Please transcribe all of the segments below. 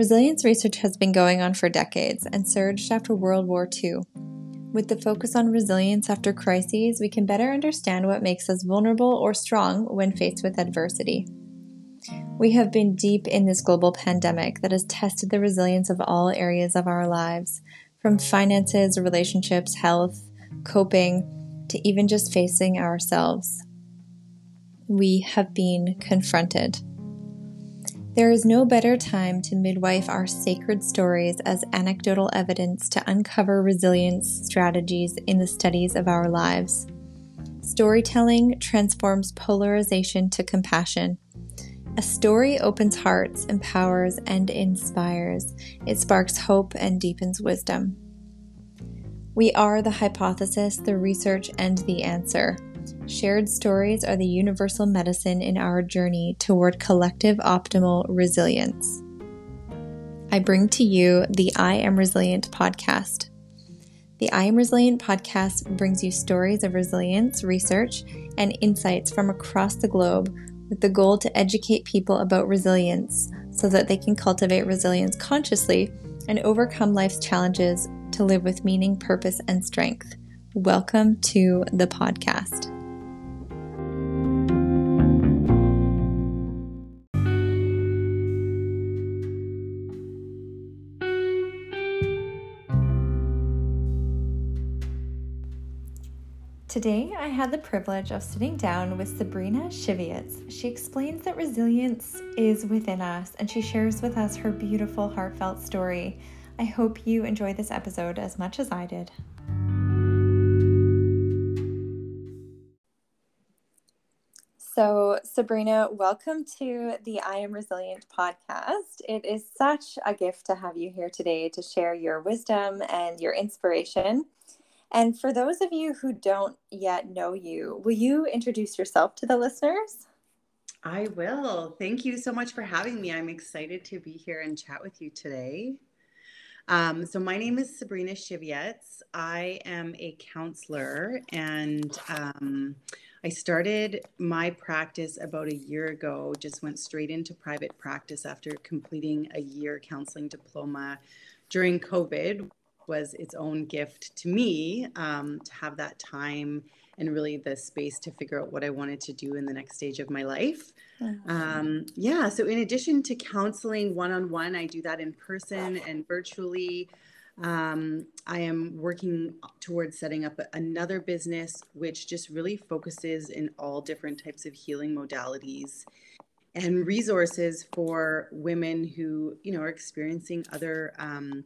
Resilience research has been going on for decades and surged after World War II. With the focus on resilience after crises, we can better understand what makes us vulnerable or strong when faced with adversity. We have been deep in this global pandemic that has tested the resilience of all areas of our lives, from finances, relationships, health, coping, to even just facing ourselves. We have been confronted. There is no better time to midwife our sacred stories as anecdotal evidence to uncover resilience strategies in the studies of our lives. Storytelling transforms polarization to compassion. A story opens hearts, empowers, and inspires. It sparks hope and deepens wisdom. We are the hypothesis, the research, and the answer. Shared stories are the universal medicine in our journey toward collective optimal resilience. I bring to you the I Am Resilient podcast. The I Am Resilient podcast brings you stories of resilience, research, and insights from across the globe with the goal to educate people about resilience so that they can cultivate resilience consciously and overcome life's challenges to live with meaning, purpose, and strength. Welcome to the podcast. Today, I had the privilege of sitting down with Sabrina Shivets. She explains that resilience is within us and she shares with us her beautiful, heartfelt story. I hope you enjoy this episode as much as I did. So, Sabrina, welcome to the I Am Resilient podcast. It is such a gift to have you here today to share your wisdom and your inspiration. And for those of you who don't yet know you, will you introduce yourself to the listeners? I will. Thank you so much for having me. I'm excited to be here and chat with you today. Um, so, my name is Sabrina Shivets. I am a counselor and um, I started my practice about a year ago, just went straight into private practice after completing a year counseling diploma during COVID, was its own gift to me um, to have that time and really the space to figure out what I wanted to do in the next stage of my life. Mm-hmm. Um, yeah, so in addition to counseling one on one, I do that in person and virtually. Um, I am working towards setting up another business which just really focuses in all different types of healing modalities and resources for women who, you know, are experiencing other um,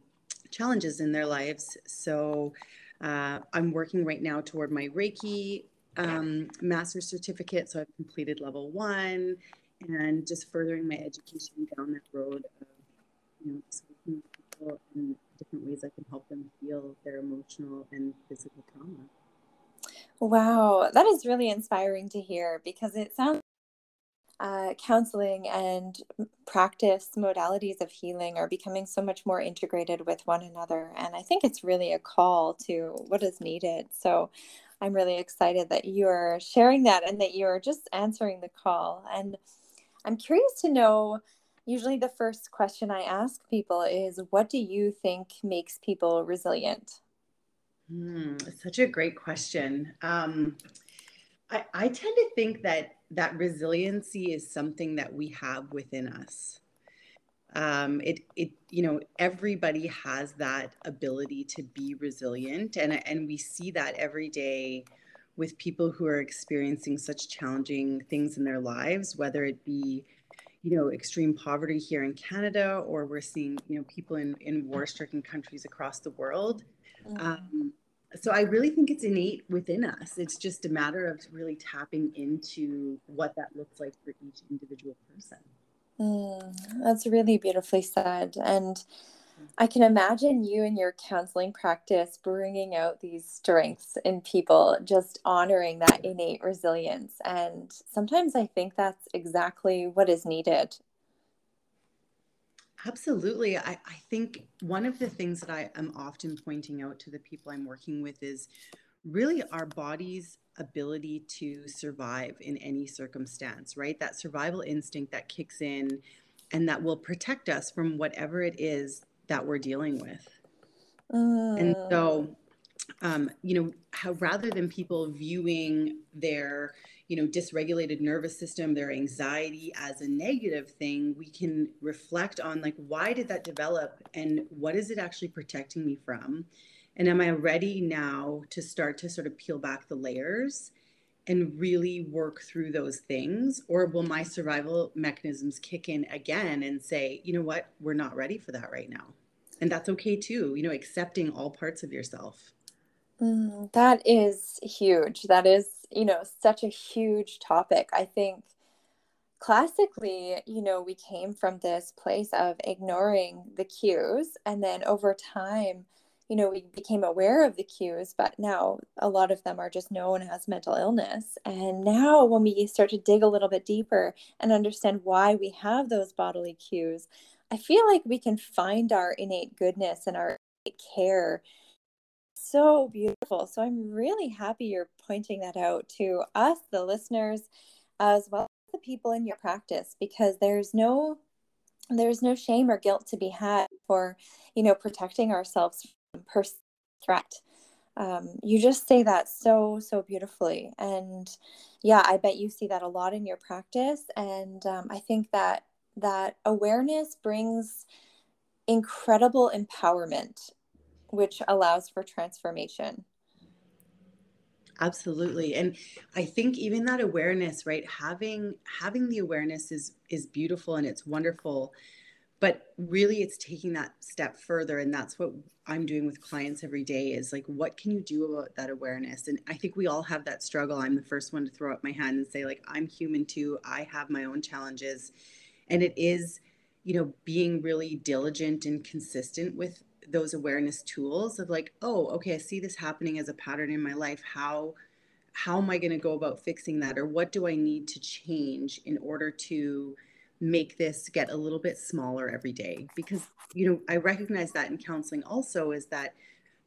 challenges in their lives. So uh, I'm working right now toward my Reiki um, master's certificate. So I've completed level one and just furthering my education down that road of, you know, with people in different ways I can help them heal their emotional and physical trauma. Wow, that is really inspiring to hear because it sounds uh, counseling and practice modalities of healing are becoming so much more integrated with one another. And I think it's really a call to what is needed. So I'm really excited that you're sharing that and that you're just answering the call. And I'm curious to know usually the first question I ask people is what do you think makes people resilient? Hmm, such a great question. Um, I, I tend to think that that resiliency is something that we have within us. Um, it, it, you know, everybody has that ability to be resilient, and and we see that every day with people who are experiencing such challenging things in their lives, whether it be, you know, extreme poverty here in Canada, or we're seeing, you know, people in in war-stricken countries across the world. Mm-hmm. Um, so I really think it's innate within us. It's just a matter of really tapping into what that looks like for each individual person. Mm, that's really beautifully said. And I can imagine you and your counseling practice bringing out these strengths in people, just honoring that innate resilience. And sometimes I think that's exactly what is needed Absolutely. I, I think one of the things that I am often pointing out to the people I'm working with is really our body's ability to survive in any circumstance, right? That survival instinct that kicks in and that will protect us from whatever it is that we're dealing with. Mm. And so, um, you know, how rather than people viewing their, you know, dysregulated nervous system, their anxiety as a negative thing, we can reflect on like, why did that develop and what is it actually protecting me from? And am I ready now to start to sort of peel back the layers and really work through those things? Or will my survival mechanisms kick in again and say, you know what, we're not ready for that right now? And that's okay too, you know, accepting all parts of yourself. Mm, that is huge. That is, you know, such a huge topic. I think classically, you know, we came from this place of ignoring the cues. And then over time, you know, we became aware of the cues, but now a lot of them are just known as mental illness. And now, when we start to dig a little bit deeper and understand why we have those bodily cues, I feel like we can find our innate goodness and our care so beautiful. So I'm really happy you're pointing that out to us, the listeners, as well as the people in your practice, because there's no there's no shame or guilt to be had for you know protecting ourselves from threat. Um, you just say that so so beautifully, and yeah, I bet you see that a lot in your practice, and um, I think that that awareness brings incredible empowerment which allows for transformation. Absolutely. And I think even that awareness, right? Having having the awareness is is beautiful and it's wonderful. But really it's taking that step further and that's what I'm doing with clients every day is like what can you do about that awareness? And I think we all have that struggle. I'm the first one to throw up my hand and say like I'm human too. I have my own challenges. And it is you know being really diligent and consistent with those awareness tools of like oh okay i see this happening as a pattern in my life. How how am i going to go about fixing that? Or what do i need to change in order to make this get a little bit smaller every day? Because you know i recognize that in counseling also is that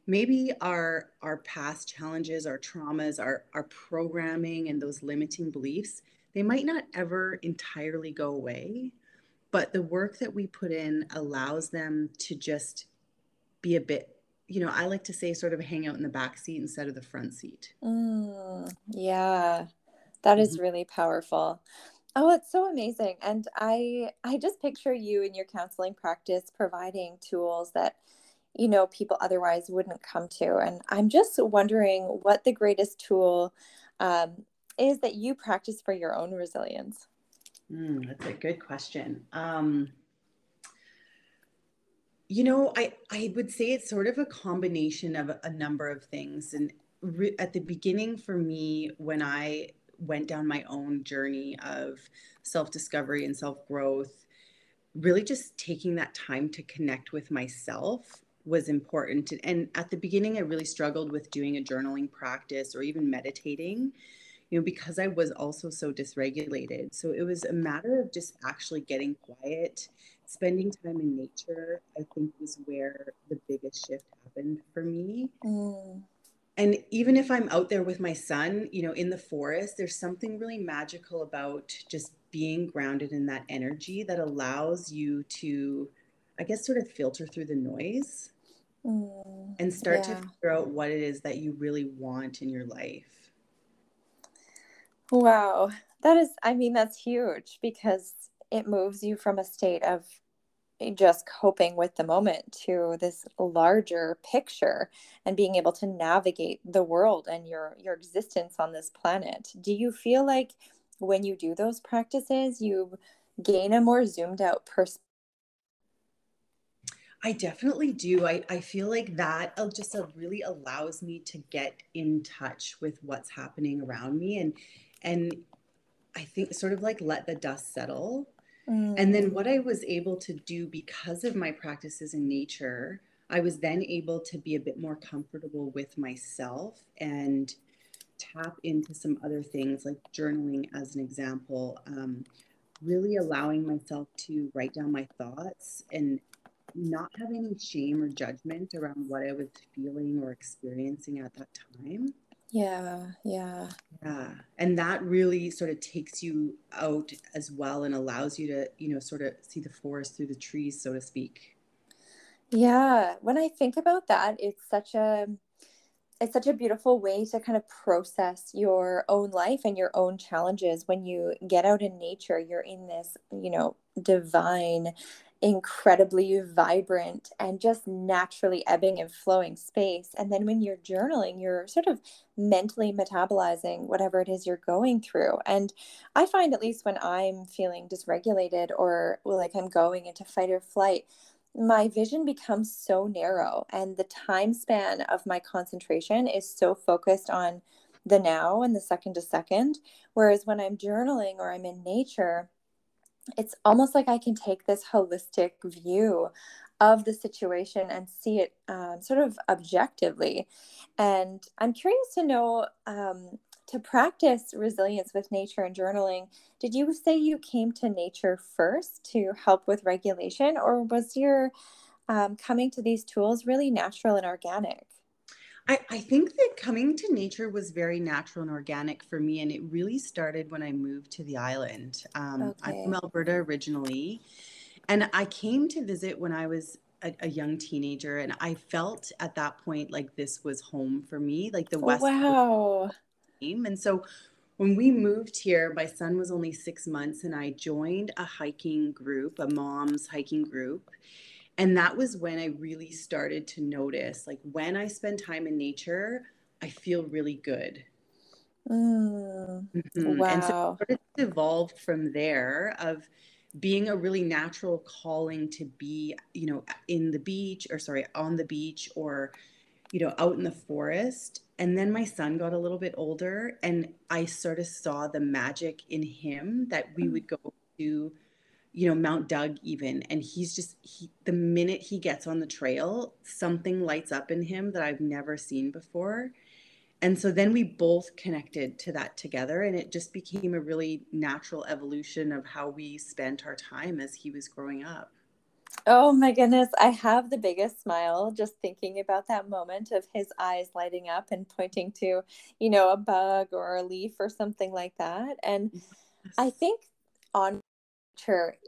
maybe our our past challenges our traumas our our programming and those limiting beliefs they might not ever entirely go away but the work that we put in allows them to just be a bit you know i like to say sort of hang out in the back seat instead of the front seat. Mm, yeah that is mm-hmm. really powerful. Oh it's so amazing and i i just picture you in your counseling practice providing tools that you know people otherwise wouldn't come to and i'm just wondering what the greatest tool um, is that you practice for your own resilience. Mm, that's a good question. Um, you know, I, I would say it's sort of a combination of a, number of things. And re- at the beginning, for me, when I went down my own journey of self discovery and self growth, really just taking that time to connect with myself was important. And at the beginning, I really struggled with doing a journaling practice or even meditating, you know, because I was also so dysregulated. So it was a matter of just actually getting quiet spending time in nature, I think, was where the biggest shift happened for me. Mm. And even if I'm out there with my son, you know, in the forest, there's something really magical about just being grounded in that energy that allows you to, I guess, sort of filter through the noise mm. and start yeah. to figure out what it is that you really want in your life. Wow. That is, I mean, that's huge because it moves you from a state of just coping with the moment to this larger picture and being able to navigate the world and your your existence on this planet. Do you feel like when you do those practices you gain a more zoomed out perspective I definitely do. I, I feel like that uh, just uh, really allows me to get in touch with what's happening around me and and I think sort of like let the dust settle Mm. And then what I was able to do because of my practices in nature, I was then able to be a bit more comfortable with myself and tap into some other things like journaling, as an example, um, really allowing myself to write down my thoughts and not have any shame or judgment around what I was feeling or experiencing at that time. Yeah, yeah. Yeah. And that really sort of takes you out as well and allows you to, you know, sort of see the forest through the trees, so to speak. Yeah, when I think about that, it's such a it's such a beautiful way to kind of process your own life and your own challenges when you get out in nature you're in this you know divine incredibly vibrant and just naturally ebbing and flowing space. And then when you're journaling you're sort of mentally metabolizing whatever it is you're going through. And i find at least when i'm feeling dysregulated or like i'm going into fight or flight my vision becomes so narrow. And the time span of my concentration is so focused on the now and the second to second. Whereas when i'm journaling or i'm in nature it's almost like i can take this holistic view of the situation and see it um, sort of objectively and i'm curious to know um, to practice resilience with nature and journaling, did you say you came to nature first to help with regulation, or was your um, coming to these tools really natural and organic? I, I, think that coming to nature was very natural and organic for me, and it really started when I moved to the island. Um, okay. I'm from Alberta originally, and I came to visit when I was a, a, young teenager, and I felt at that point like this was home for me, like the oh, West. Wow. And so when we moved here, my son was only six months, and I joined a hiking group, a mom's hiking group. And that was when I really started to notice like when I spend time in nature, I feel really good. Mm, mm-hmm. Wow. And so it evolved from there of being a really natural calling to be, you know, in the beach or sorry, on the beach or, you know, out in the forest and then my son got a little bit older, and I sort of saw the magic in him that we mm. would go to, you know, Mount Doug even. And he's just, he, the minute he gets on the trail, something lights up in him that I've never seen before. And so then we both connected to that together, and it just became a really natural evolution of how we spent our time as he was growing up. Oh my goodness, I have the biggest smile just thinking about that moment of his eyes lighting up and pointing to, you know, a bug or a leaf or something like that. And. I think on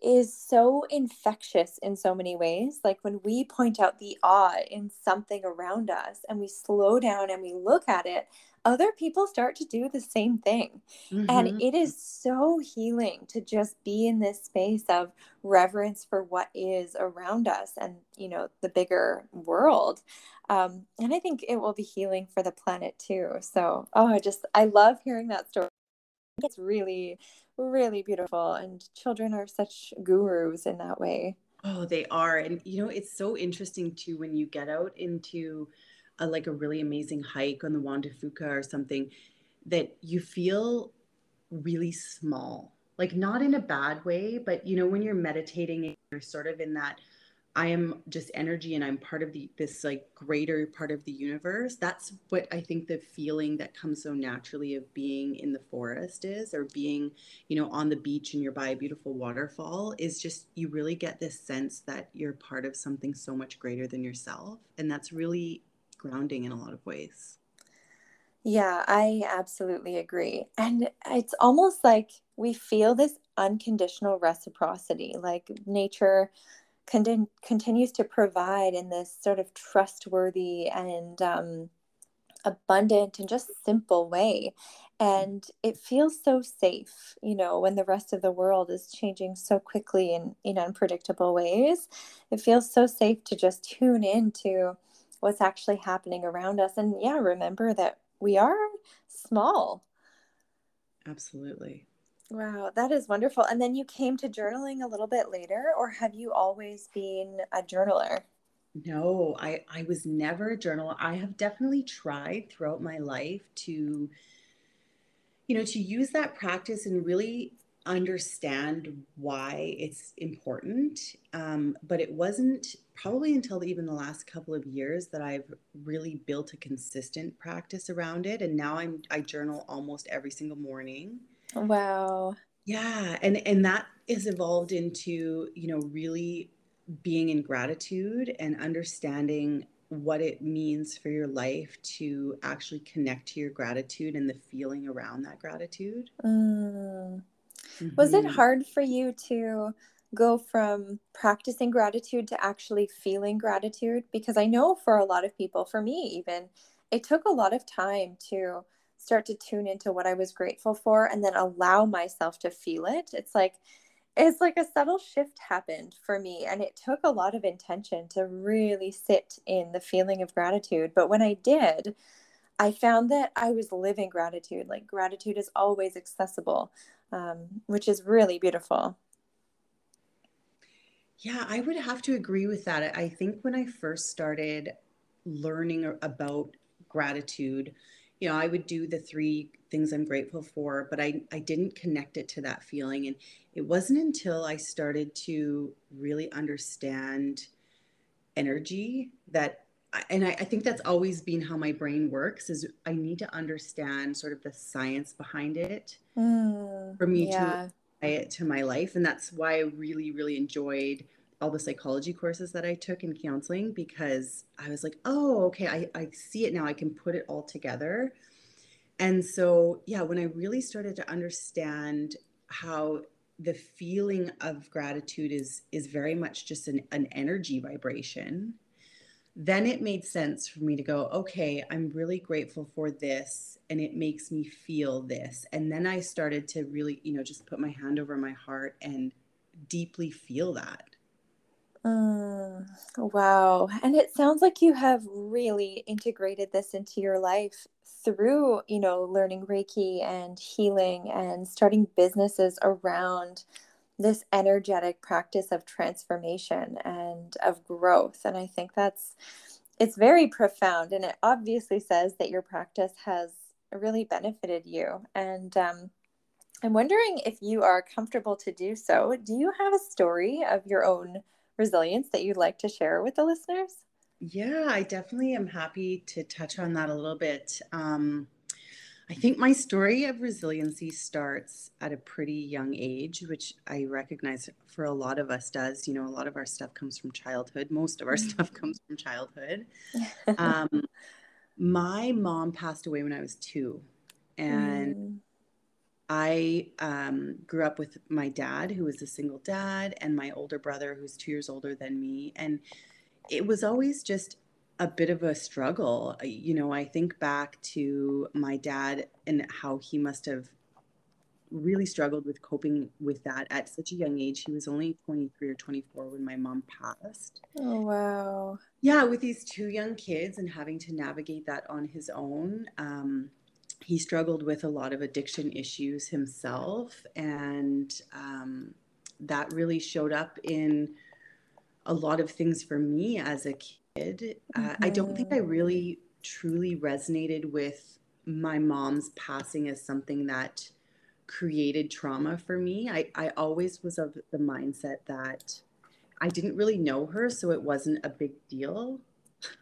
is so infectious in so many ways. Like when we point out the awe in something around us and we slow down and we look at it, other people start to do the same thing. Mm-hmm. And it is so healing to just be in this space of reverence for what is around us and, you know, the bigger world. Um, and I think it will be healing for the planet too. So, oh, I just, I love hearing that story. It's really, really beautiful. And children are such gurus in that way. Oh, they are. And, you know, it's so interesting too when you get out into, a, like a really amazing hike on the Juan de Fuca or something that you feel really small like not in a bad way but you know when you're meditating you're sort of in that i am just energy and i'm part of the this like greater part of the universe that's what i think the feeling that comes so naturally of being in the forest is or being you know on the beach and you're by a beautiful waterfall is just you really get this sense that you're part of something so much greater than yourself and that's really grounding in a lot of ways. Yeah, I absolutely agree. And it's almost like we feel this unconditional reciprocity, like nature con- continues to provide in this sort of trustworthy and um, abundant and just simple way. And it feels so safe, you know, when the rest of the world is changing so quickly and in unpredictable ways. It feels so safe to just tune into what's actually happening around us. And yeah, remember that we are small. Absolutely. Wow, that is wonderful. And then you came to journaling a little bit later, or have you always been a journaler? No, I, I was never a journaler. I have definitely tried throughout my life to, you know, to use that practice and really understand why it's important. Um, but it wasn't probably until even the last couple of years that I've really built a consistent practice around it. And now I'm I journal almost every single morning. Wow. Yeah. And and that has evolved into, you know, really being in gratitude and understanding what it means for your life to actually connect to your gratitude and the feeling around that gratitude. Mm. Mm-hmm. Was it mm-hmm. hard for you to go from practicing gratitude to actually feeling gratitude? Because I know for a lot of people, for me even, it took a lot of time to start to tune into what I was grateful for and then allow myself to feel it. It's like it's like a subtle shift happened for me and it took a lot of intention to really sit in the feeling of gratitude. But when i did i found that i was living gratitude. Like gratitude is always accessible um, which is really beautiful. Yeah i would have to agree with that. I think when i first started learning about gratitude you know i would do the three things i'm grateful for but i i didn't connect it to that feeling and it wasn't until I started to really understand energy that and I, I, think that's always been how my brain works is i need to understand sort of the science behind it mm, for me yeah. to apply it to my life and that's why i really really enjoyed all the psychology courses that i took in counseling because i was like oh okay i, I see it now i can put it all together. And so yeah when i really started to understand how the feeling of gratitude is is very much just an, an energy vibration then it made sense for me to go okay i'm really grateful for this and it makes me feel this. And then i started to really you know just put my hand over my heart and deeply feel that Mm, wow. And it sounds like you have really integrated this into your life through, you know, learning Reiki and healing and starting businesses around this energetic practice of transformation and of growth. And I think that's it's very profound and it obviously says that your practice has really benefited you. And um, I'm wondering if you are comfortable to do so. Do you have a story of your own resilience that you'd like to share with the listeners? Yeah, I definitely am happy to touch on that a little bit. Um, I think my story of resiliency starts at a pretty young age, which I recognize for a lot of us does. You know, a lot of our stuff comes from childhood. Most of our mm. stuff comes from childhood. Um, my mom passed away when I was two, and mm. I um, grew up with my dad, who was a single dad, and my older brother, who's two years older than me, and it was always just a bit of a struggle. You know, I think back to my dad and how he must have really struggled with coping with that at such a young age. He was only 23 or 24 when my mom passed. Oh, wow. Yeah, with these two young kids and having to navigate that on his own. Um, he struggled with a lot of addiction issues himself. And um, that really showed up in a lot of things for me as a kid. Uh, mm-hmm. I don't think I mm-hmm. really truly resonated with my mom's passing as something that created trauma for me. I, I always was of the mindset that I didn't really know her, so it wasn't a big deal.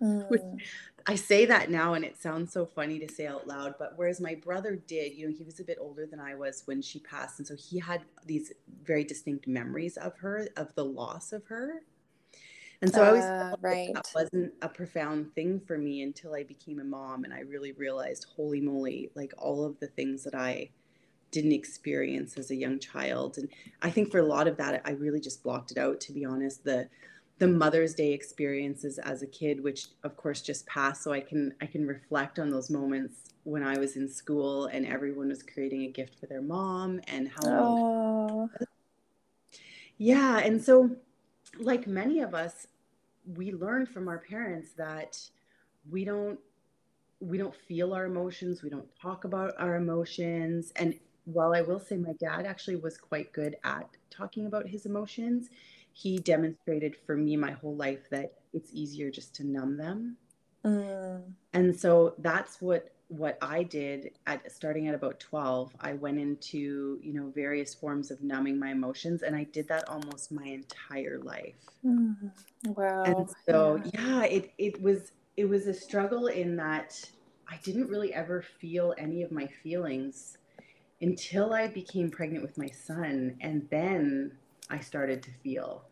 Mm. I say that now and it sounds so funny to say out loud, but whereas my brother did, you know, he was a bit older than I was when she passed. And so he had these very distinct memories of her, of the loss of her. And so uh, I always uh, right. that wasn't a profound thing for me until I became a mom and I really realized, holy moly, like all of the things that I didn't experience as a young child. And I think for a lot of that, I really just blocked it out, to be honest. The the Mother's Day experiences as a kid, which of course just passed, so I can I can reflect on those moments when I was in school and everyone was creating a gift for their mom and how oh. yeah, and so like many of us, we learn from our parents that we don't we don't feel our emotions, we don't talk about our emotions. And while I will say my dad actually was quite good at talking about his emotions, he demonstrated for me my whole life that it's easier just to numb them. Mm. And so that's what what I did at starting at about 12, I went into, you know, various forms of numbing my emotions and I did that almost my entire life. Mm, wow. And so yeah. yeah, it it was it was a struggle in that I didn't really ever feel any of my feelings until I became pregnant with my son and then I started to feel.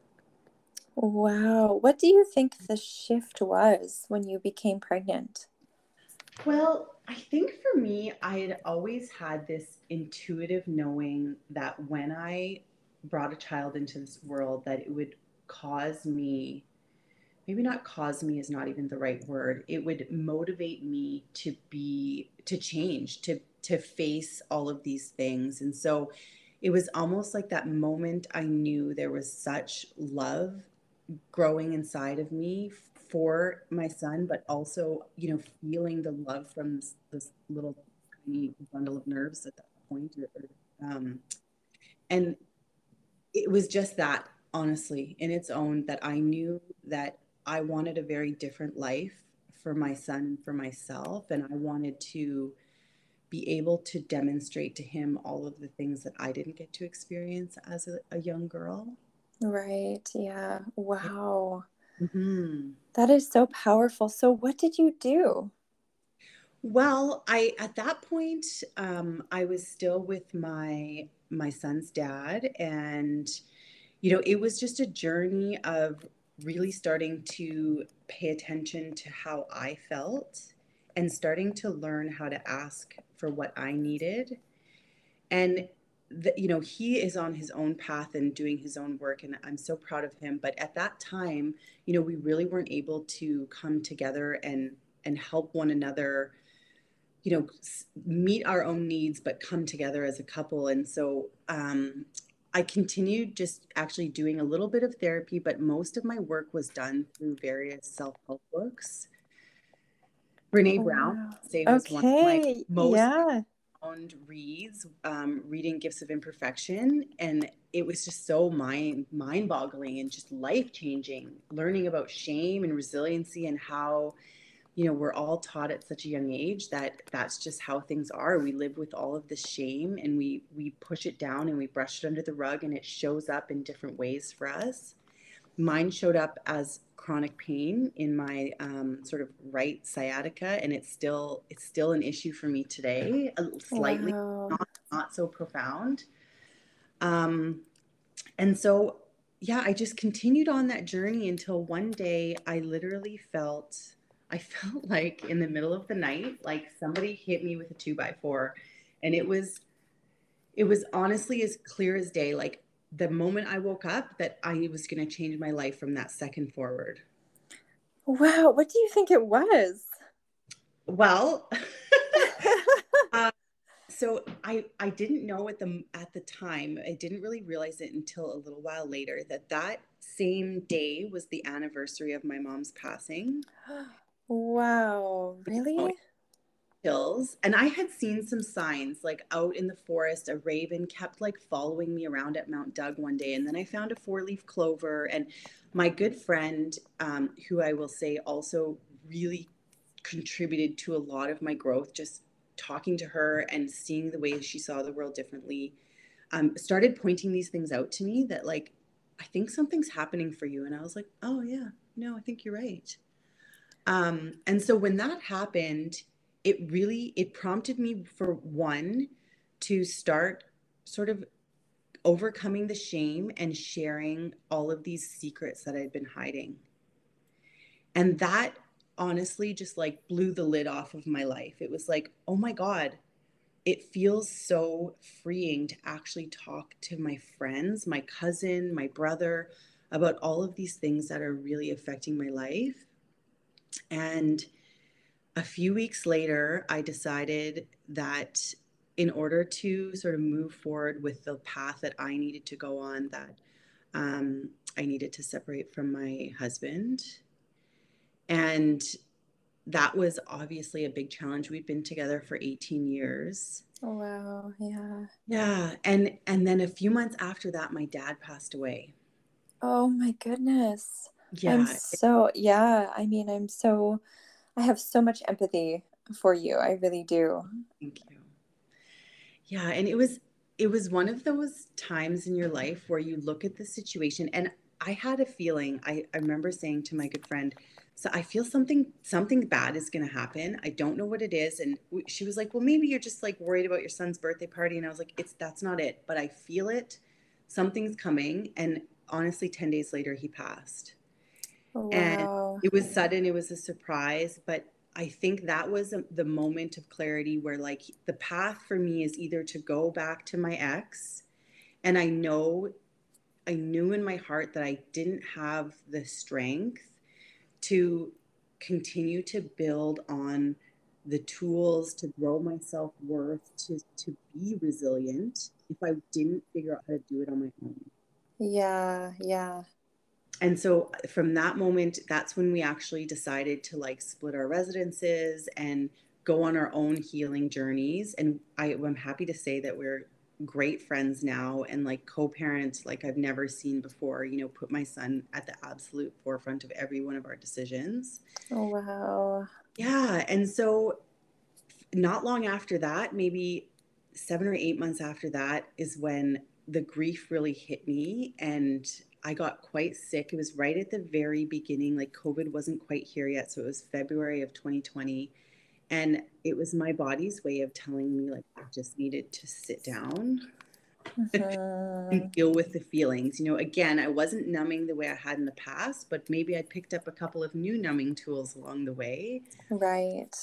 Wow. What do you think the shift was when you became pregnant? Well, I think for me, I had always had this intuitive knowing that when I brought a child into this world, that it would cause me, maybe not cause me is not even the right word. It would motivate me to be, to change, to, to face all of these things. And so it was almost like that moment I knew there was such love growing inside of me for my son, but also, you know, feeling the love from this, this little tiny bundle of nerves at that point. Um, and it was just that, honestly, in its own, that I knew that I wanted a very different life for my son, for myself, and I wanted to be able to demonstrate to him all of the things that I didn't get to experience as a, a young girl. Right. Yeah. Wow. Mm-hmm. That is so powerful. So, what did you do? Well, I at that point, um, I was still with my my son's dad, and you know, it was just a journey of really starting to pay attention to how I felt and starting to learn how to ask for what I needed. And the, you know he is on his own path and doing his own work and i'm so proud of him. But at that time you know we really weren't able to come together and and help one another you know meet our own needs but come together as a couple. And so um, i continued just actually doing a little bit of therapy but most of my work was done through various self-help books Brené Brown Wow. say was one of my Okay. most Yeah. found reads, um, reading Gifts of Imperfection, and it was just so mind mind boggling and just life changing. Learning about shame and resiliency and how you know we're all taught at such a young age that that's just how things are. We live with all of this shame and we we push it down and we brush it under the rug, and it shows up in different ways for us. Mine showed up as chronic pain in my um, sort of right sciatica, and it's still it's still an issue for me today, slightly Wow. not not so profound. Um, and so, yeah, I just continued on that journey until one day I literally felt I felt like in the middle of the night, like somebody hit me with a two by four, and it was it was honestly as clear as day. Like the moment I woke up, that I was going to change my life from that second forward. Wow. What do you think it was? Well, uh, so I I didn't know at the at the time. I didn't really realize it until a little while later that that same day was the anniversary of my mom's passing. Wow. Really? Hills, and I had seen some signs like out in the forest. A raven kept like following me around at Mount Doug one day, and then I found a four leaf clover. And my good friend, um, who I will say also really contributed to a lot of my growth, just talking to her and seeing the way she saw the world differently, um, started pointing these things out to me that like I think something's happening for you. And I was like, oh yeah, no, I think you're right. Um, and so when that happened, it really it prompted me for one to start sort of overcoming the shame and sharing all of these secrets that I'd been hiding. And that honestly just like blew the lid off of my life. It was like, oh my God, it feels so freeing to actually talk to my friends, my cousin, my brother about all of these things that are really affecting my life. And a few weeks later, I decided that in order to sort of move forward with the path that I needed to go on, that um, I needed to separate from my husband. And that was obviously a big challenge. We'd been together for 18 years. Oh, wow. Yeah. Yeah, and and then a few months after that, my dad passed away. Oh my goodness. I'm Yeah, so, yeah. I mean, I'm so, I have so much empathy for you. I really do. thank you. Yeah, and it was it was one of those times in your life where you look at the situation and I had a feeling, I, I remember saying to my good friend, so I feel something something bad is going to happen. I don't know what it is and she was like, "Well, maybe you're just like worried about your son's birthday party." And I was like, "It's that's not it, but I feel it. Something's coming." And honestly 10 days later he passed Oh, wow. and it was sudden it was a surprise but i think that was a, the moment of clarity where like the path for me is either to go back to my ex and i know i knew in my heart that i didn't have the strength to continue to build on the tools to grow my self-worth to to be resilient if i didn't figure out how to do it on my own Yeah, yeah. And so uh, from that moment that's when we actually decided to like split our residences and go on our own healing journeys and I, i'm happy to say that we're great friends now and like co-parent like i've never seen before you know put my son at the absolute forefront of every one of our decisions Oh, wow. yeah and so not long after that maybe seven or eight months after that is when the grief really hit me and I got quite sick. It was right at the very beginning, like COVID wasn't quite here yet. So it was February of 2020. And it was my body's way of telling me, like, I just needed to sit down Mhm. and deal with the feelings. You know, again, I wasn't numbing the way I had in the past, but maybe I picked up a couple of new numbing tools along the way. Right.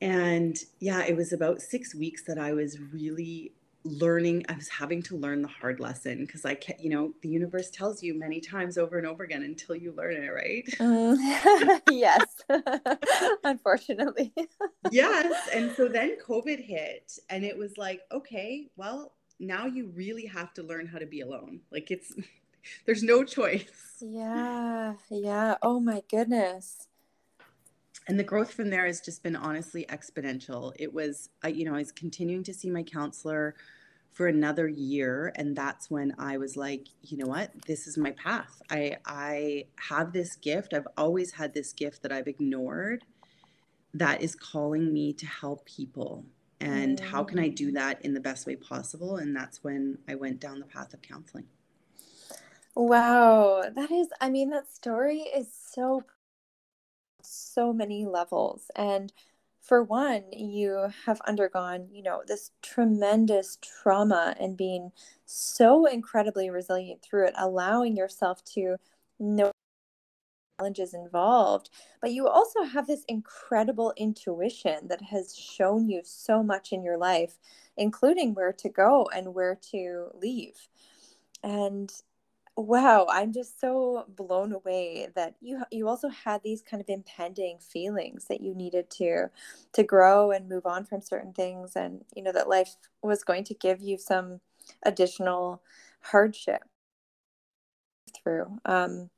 And yeah, it was about six weeks that I was really learning. I was having to learn the hard lesson because I can't, you know, the universe tells you many times over and over again until you learn it, right? Mm. yes. Unfortunately. yes. And so then COVID hit, and it was like, okay, well, now you really have to learn how to be alone. Like it's, there's no choice. Yeah, yeah. Oh my goodness. and the growth from there has just been honestly exponential it was I, you know i was continuing to see my counselor for another year and that's when i was like you know what? This is my path. I i have this gift. I've always had this gift that i've ignored that is calling me to help people. And how can i do mm. that in the best way possible? And that's when i went down the path of counseling. Wow, that is, I mean, that story is so, so many levels. And for one, you have undergone, you know, this tremendous trauma and being so incredibly resilient through it, allowing yourself to know challenges involved. But you also have this incredible intuition that has shown you so much in your life, including where to go and where to leave. And Wow, I'm just so blown away that you you also had these kind of impending feelings that you needed to to grow and move on from certain things and you know that life was going to give you some additional hardship through. Um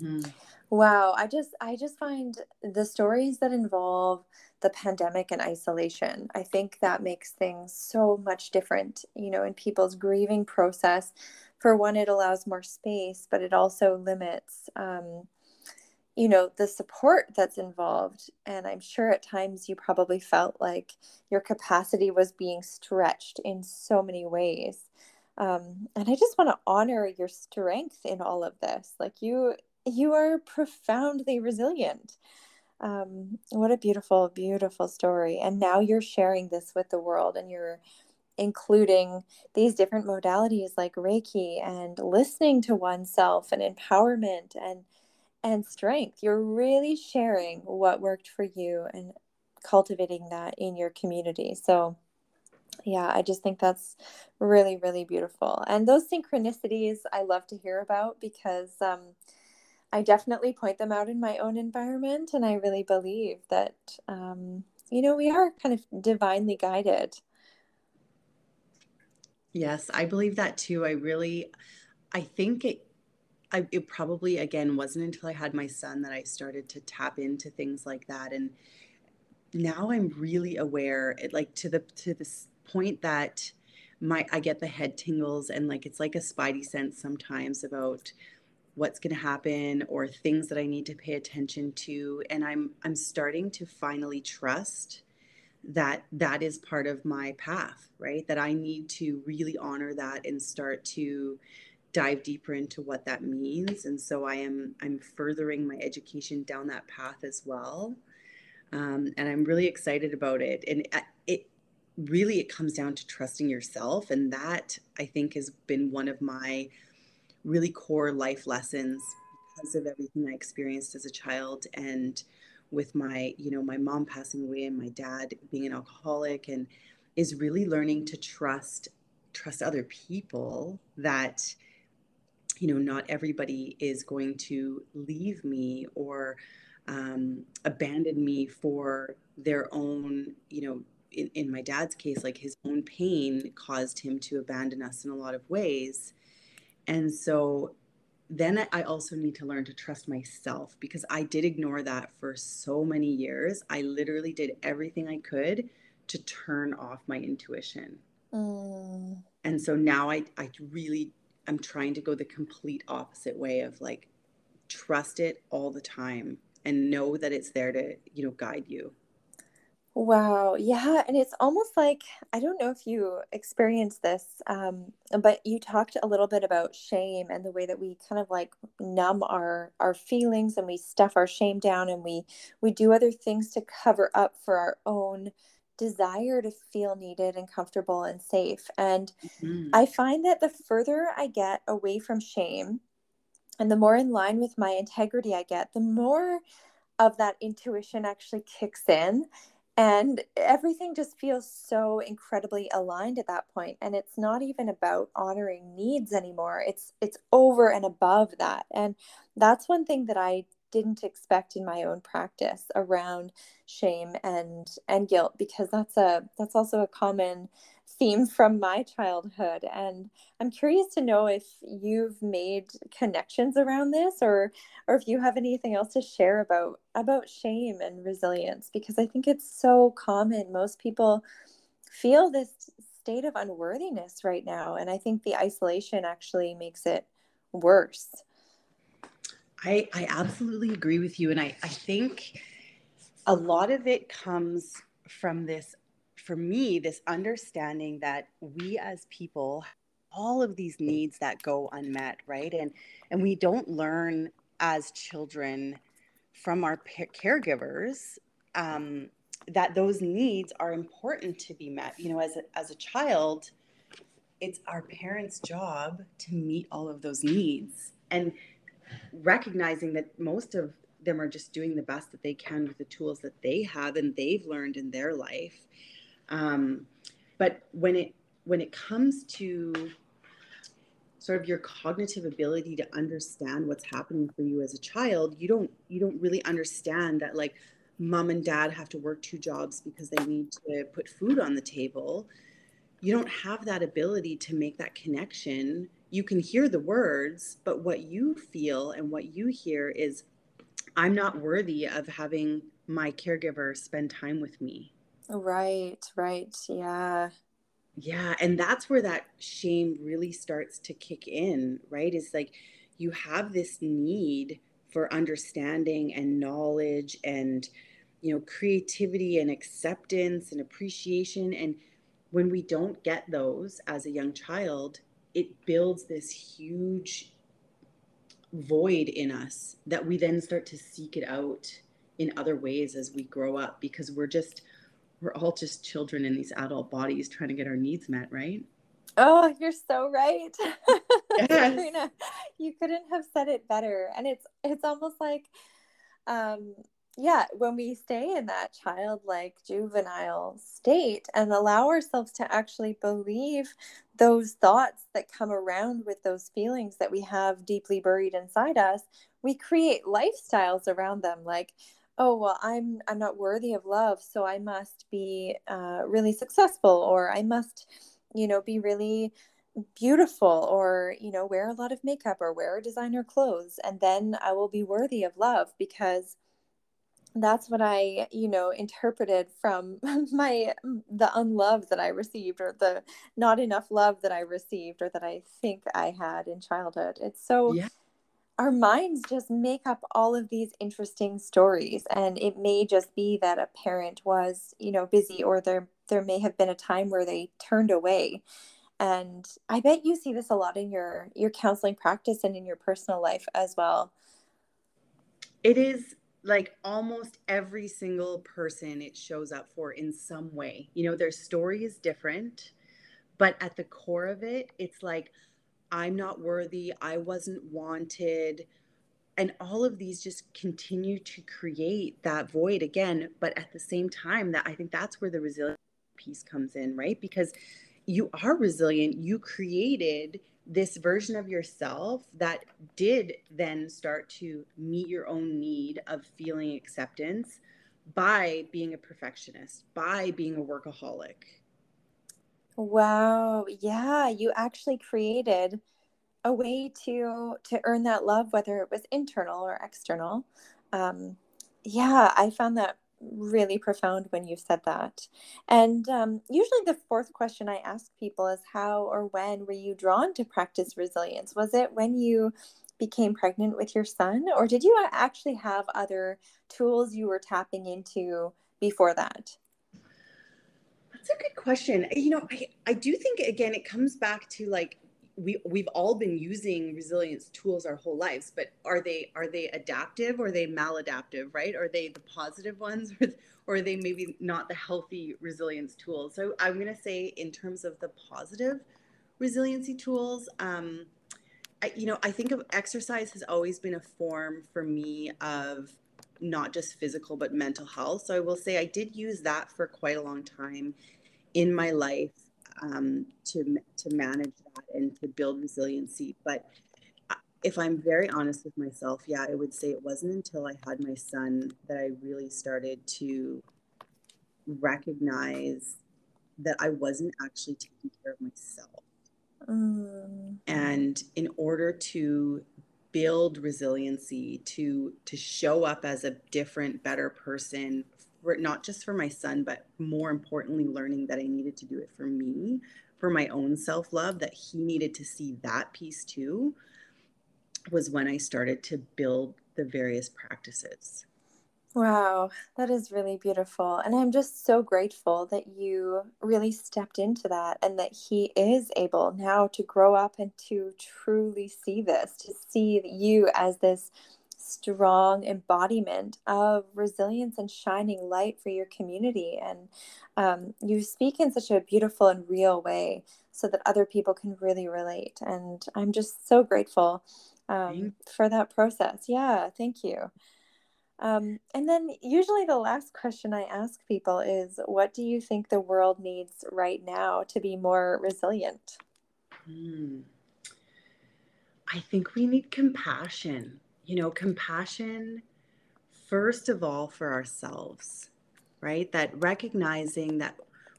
Mm. Wow, I just I just find the stories that involve the pandemic and isolation. I think that makes things so much different, you know, in people's grieving process. For one, it allows more space, but it also limits um, you know, the support that's involved. And I'm sure at times you probably felt like your capacity was being stretched in so many ways. Um, and I just want to honor your strength in all of this. Like you you are profoundly resilient. Um, what a beautiful, beautiful story. And now you're sharing this with the world and you're including these different modalities like Reiki and listening to oneself and empowerment and and strength. You're really sharing what worked for you and cultivating that in your community. So yeah, I just think that's really, really beautiful. And those synchronicities I love to hear about because um, I definitely point them out in my own environment. And I really believe that, um, you know, we are kind of divinely guided. Yes, I believe that too. I really, I think it, I, it probably again wasn't until I had my son that I started to tap into things like that. And now I'm really aware, it, like to the to this point that my I get the head tingles and like it's like a spidey sense sometimes about what's going to happen or things that I need to pay attention to. And I'm I'm starting to finally trust that that is part of my path, right? That I need to really honor that and start to dive deeper into what that means. And so I am I'm furthering my education down that path as well. Um, and I'm really excited about it. And it really it comes down to trusting yourself, and that I think has been one of my really core life lessons because of everything I experienced as a child and with my, you know, my mom passing away and my dad being an alcoholic and is really learning to trust trust other people that you know not everybody is going to leave me or um, abandon me for their own you know in, in my dad's case like his own pain caused him to abandon us in a lot of ways. And so then I also need to learn to trust myself because I did ignore that for so many years. I literally did everything I could to turn off my intuition. Mm. And so now I, I really, I'm trying to go the complete opposite way of like, trust it all the time and know that it's there to, you know, guide you. Wow. Yeah. And it's almost like, I don't know if you experienced this, um, but you talked a little bit about shame and the way that we kind of like numb our, our feelings and we stuff our shame down and we, we do other things to cover up for our own desire to feel needed and comfortable and safe. And mm-hmm. I find that the further I get away from shame and the more in line with my integrity I get, the more of that intuition actually kicks in and everything just feels so incredibly aligned at that point and it's not even about honoring needs anymore. It's it's over and above that. And that's one thing that i didn't expect in my own practice around shame and and guilt because that's a that's also a common theme from my childhood and i'm curious to know if you've made connections around this or or if you have anything else to share about about shame and resilience because i think it's so common. Most people feel this state of unworthiness right now and i think the isolation actually makes it worse. I i absolutely agree with you and i i think a lot of it comes from this for me, this understanding that we as people, all of these needs that go unmet, right? And and we don't learn as children from our caregivers um, that those needs are important to be met. You know, as a, as a child, it's our parents' job to meet all of those needs and recognizing that most of them are just doing the best that they can with the tools that they have and they've learned in their life um, but when it when it comes to sort of your cognitive ability to understand what's happening for you as a child, you don't you don't really understand that like mom and dad have to work two jobs because they need to put food on the table. You don't have that ability to make that connection. You can hear the words, but what you feel and what you hear is I'm not worthy of having my caregiver spend time with me. Right, right. Yeah. Yeah. And that's where that shame really starts to kick in, right? Is like you have this need for understanding and knowledge and, you know, creativity and acceptance and appreciation. And when we don't get those as a young child, it builds this huge void in us that we then start to seek it out in other ways as we grow up because we're just we're all just children in these adult bodies trying to get our needs met, right? Oh, you're so right. Yes. you couldn't have said it better. And it's it's almost like um yeah, when we stay in that childlike juvenile state and allow ourselves to actually believe those thoughts that come around with those feelings that we have deeply buried inside us, we create lifestyles around them like oh well i'm i'm not worthy of love so i must be uh, really successful or i must you know be really beautiful or you know wear a lot of makeup or wear designer clothes and then i will be worthy of love because that's what i you know interpreted from my the unlove that i received or the not enough love that i received or that i think i had in childhood. It's so yeah our minds just make up all of these interesting stories and it may just be that a parent was you know busy or there there may have been a time where they turned away. And i bet you see this a lot in your your counseling practice and in your personal life as well. It is like almost every single person it shows up for in some way. You know their story is different but at the core of it it's like I'm not worthy, I wasn't wanted. And all of these just continue to create that void again. But at the same time, that I think that's where the resilience piece comes in, right? Because you are resilient. You created this version of yourself that did then start to meet your own need of feeling acceptance by being a perfectionist, by being a workaholic. Wow. Yeah, you actually created a way to to earn that love whether it was internal or external. Um yeah, I found that really profound when you said that. And um, usually, the fourth question I ask people is how or when were you drawn to practice resilience? Was it when you became pregnant with your son, or did you actually have other tools you were tapping into before that? That's a good question. You know, I, I do think, again, it comes back to like we we've all been using resilience tools our whole lives but are they are they adaptive or are they maladaptive right? Are they the positive ones or, or are they maybe not the healthy resilience tools? So i'm to say in terms of the positive resiliency tools um, I, you know i think of exercise has always been a form for me of not just physical but mental health. So i will say i did use that for quite a long time in my life um, to to manage that and to build resiliency. But uh, if I'm very honest with myself, yeah, I would say it wasn't until I had my son that I really started to recognize that I wasn't actually taking care of myself. Mm. And in order to build resiliency, to to show up as a different, better person not just for my son, but more importantly, learning that I needed to do it for me, for my own self love, that he needed to see that piece too, was when I started to build the various practices. Wow, that is really beautiful. And I'm just so grateful that you really stepped into that and that he is able now to grow up and to truly see this, to see you as this strong embodiment of resilience and shining light for your community. And um, you speak in such a beautiful and real way so that other people can really relate. And I'm just so grateful um, for that process. Yeah, thank you. Um, and then, usually, the last question I ask people is What do you think the world needs right now to be more resilient? Hmm. I think we need compassion you know, compassion, first of all, for ourselves, right? That recognizing that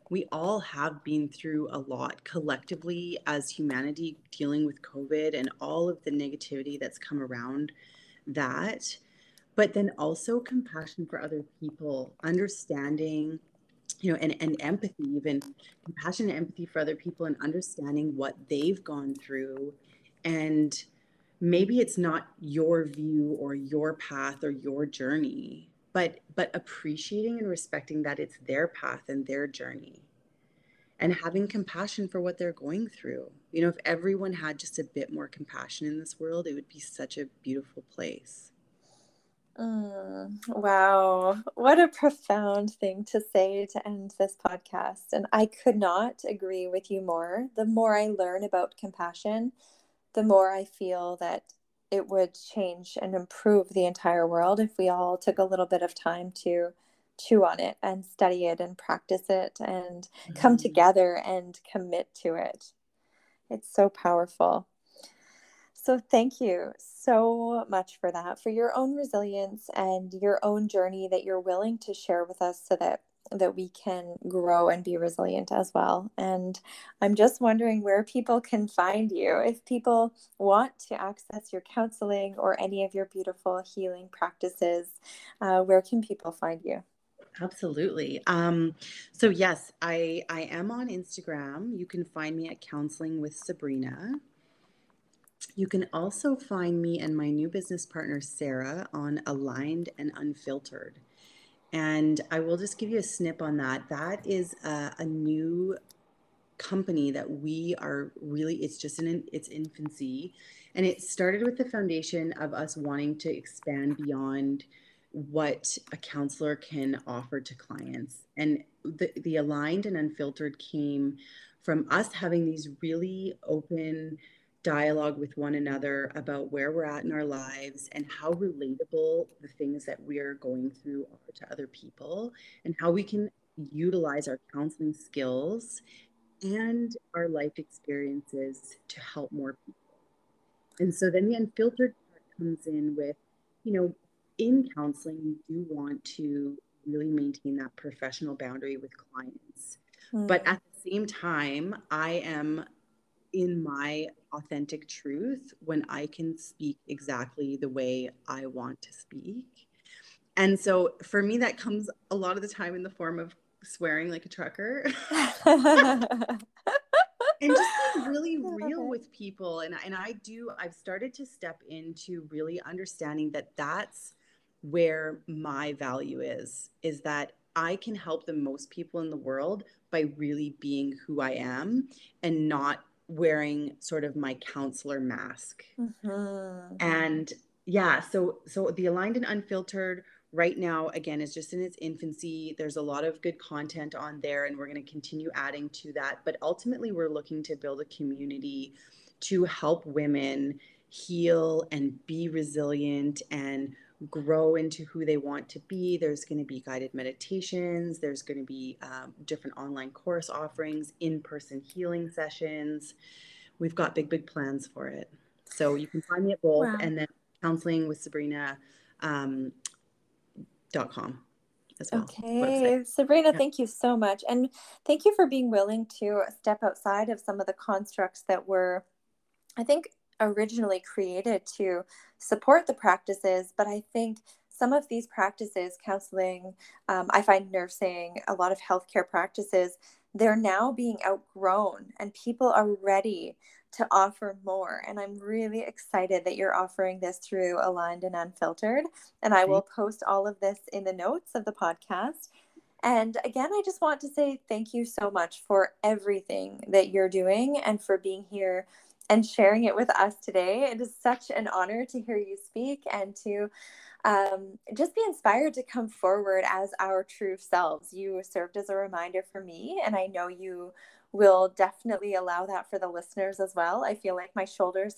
we all have been through a lot collectively as humanity dealing with COVID and all of the negativity that's come around that. But then also compassion for other people, understanding, you know, and, and empathy, even compassion and empathy for other people and understanding what they've gone through and maybe it's not your view or your path or your journey but but appreciating and respecting that it's their path and their journey and having compassion for what they're going through you know if everyone had just a bit more compassion in this world it would be such a beautiful place Mm, wow. What a profound thing to say to end this podcast. And I could not agree with you more. The more I learn about compassion, the more I feel that it would change and improve the entire world if we all took a little bit of time to chew on it and study it and practice it and mm-hmm. come together and commit to it. It's so powerful. So, thank you so much for that, for your own resilience and your own journey that you're willing to share with us so that that we can grow and be resilient as well. And I'm just wondering where people can find you. If people want to access your counseling or any of your beautiful healing practices, uh, where can people find you? Absolutely. Um, so yes, I I am on Instagram. You can find me at Counseling with Sabrina. You can also find me and my new business partner Sarah on Aligned and Unfiltered. And I will just give you a snip on that. That is a, a new company that we are really, it's just in its infancy. And it started with the foundation of us wanting to expand beyond what a counselor can offer to clients. And the, the aligned and unfiltered came from us having these really open dialogue with one another about where we're at in our lives and how relatable the things that we are going through are to other people and how we can utilize our counseling skills and our life experiences to help more people. And so then the unfiltered part comes in with, you know, in counseling, you do want to really maintain that professional boundary with clients. Mm. But at the same time, I am in my authentic truth when I can speak exactly the way I want to speak. And so for me, that comes a lot of the time in the form of swearing like a trucker. and just being really real with people. And, and I do, I've started to step into really understanding that that's where my value is, is that I can help the most people in the world by really being who I am and not wearing sort of my counselor mask. Mm-hmm. And yeah, so so the aligned and unfiltered right now again is just in its infancy. There's a lot of good content on there and we're going to continue adding to that, but ultimately we're looking to build a community to help women heal and be resilient and grow into who they want to be. There's going to be guided meditations, there's going to be um, different online course offerings, in person healing sessions. We've got big, big plans for it. So you can find me at both wow. and then counseling with Sabrina. Um, dot com as well. Okay, website. Sabrina, yeah. thank you so much. And thank you for being willing to step outside of some of the constructs that were, I think, originally created to support the practices, but I think some of these practices, counseling, um, I find nursing, a lot of healthcare practices, they're now being outgrown and people are ready to offer more. And I'm really excited that you're offering this through Aligned and Unfiltered. And I will post all of this in the notes of the podcast. And again, I just want to say thank you so much for everything that you're doing and for being here and sharing it with us today. It is such an honor to hear you speak and to um, just be inspired to come forward as our true selves. You served as a reminder for me, and I know you will definitely allow that for the listeners as well. I feel like my shoulders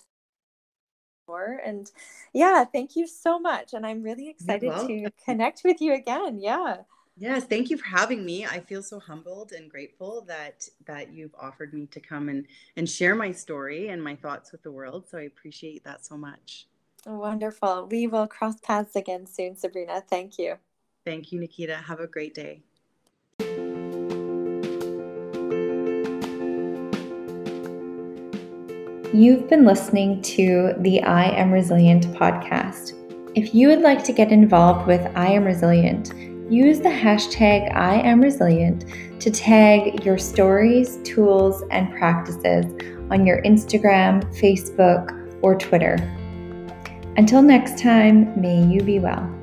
more and yeah thank you so much and i'm really excited to connect with you again yeah Yes, thank you for having me. I feel so humbled and grateful that that you've offered me to come and and share my story and my thoughts with the world. So I appreciate that so much. Wonderful. We will cross paths again soon, Sabrina. Thank you. Thank you, Nikita. Have a great day. You've been listening to the I Am Resilient podcast. If you would like to get involved with I Am Resilient, use the hashtag I am resilient to tag your stories, tools, and practices on your Instagram, Facebook, or Twitter. Until next time, may you be well.